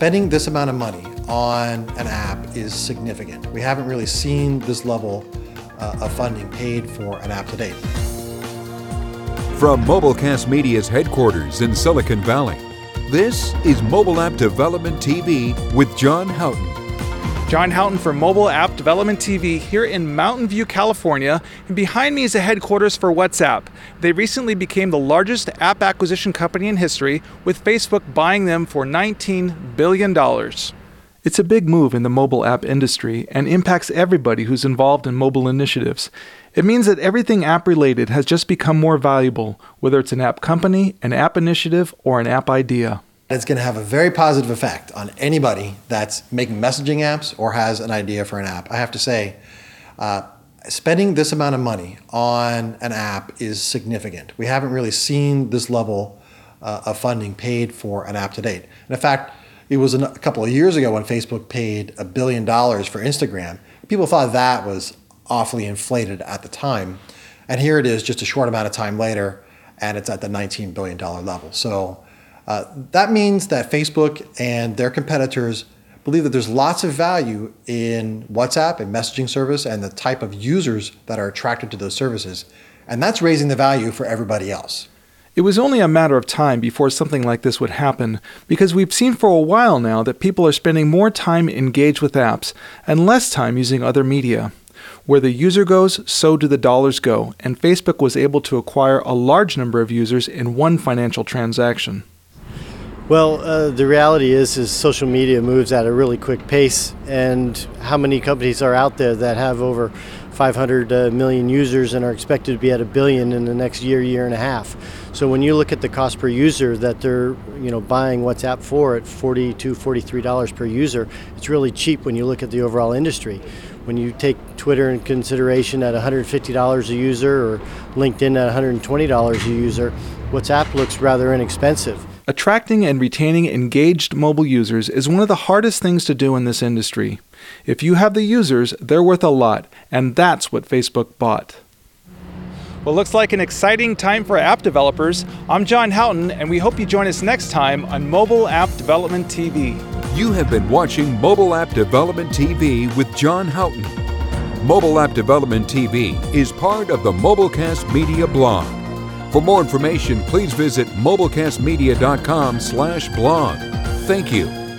spending this amount of money on an app is significant. We haven't really seen this level uh, of funding paid for an app to date. From Mobilecast Media's headquarters in Silicon Valley, this is Mobile App Development TV with John Houghton. John Houghton for Mobile App Development TV here in Mountain View, California, and behind me is the headquarters for WhatsApp. They recently became the largest app acquisition company in history, with Facebook buying them for $19 billion. It's a big move in the mobile app industry and impacts everybody who's involved in mobile initiatives. It means that everything app related has just become more valuable, whether it's an app company, an app initiative, or an app idea. It's going to have a very positive effect on anybody that's making messaging apps or has an idea for an app. I have to say, uh, spending this amount of money on an app is significant. We haven't really seen this level uh, of funding paid for an app to date. And in fact, it was a couple of years ago when Facebook paid a billion dollars for Instagram. People thought that was awfully inflated at the time. And here it is just a short amount of time later, and it's at the $19 billion level. So uh, that means that Facebook and their competitors believe that there's lots of value in WhatsApp and messaging service and the type of users that are attracted to those services. And that's raising the value for everybody else. It was only a matter of time before something like this would happen, because we've seen for a while now that people are spending more time engaged with apps and less time using other media. Where the user goes, so do the dollars go, and Facebook was able to acquire a large number of users in one financial transaction. Well, uh, the reality is, is social media moves at a really quick pace, and how many companies are out there that have over 500 uh, million users and are expected to be at a billion in the next year, year and a half. So when you look at the cost per user that they're, you know, buying WhatsApp for at 40 to 43 dollars per user, it's really cheap when you look at the overall industry. When you take Twitter in consideration at 150 dollars a user or LinkedIn at 120 dollars a user, WhatsApp looks rather inexpensive. Attracting and retaining engaged mobile users is one of the hardest things to do in this industry. If you have the users, they're worth a lot, and that's what Facebook bought. Well, looks like an exciting time for app developers. I'm John Houghton, and we hope you join us next time on Mobile App Development TV. You have been watching Mobile App Development TV with John Houghton. Mobile App Development TV is part of the Mobilecast Media blog. For more information, please visit mobilecastmedia.com slash blog. Thank you.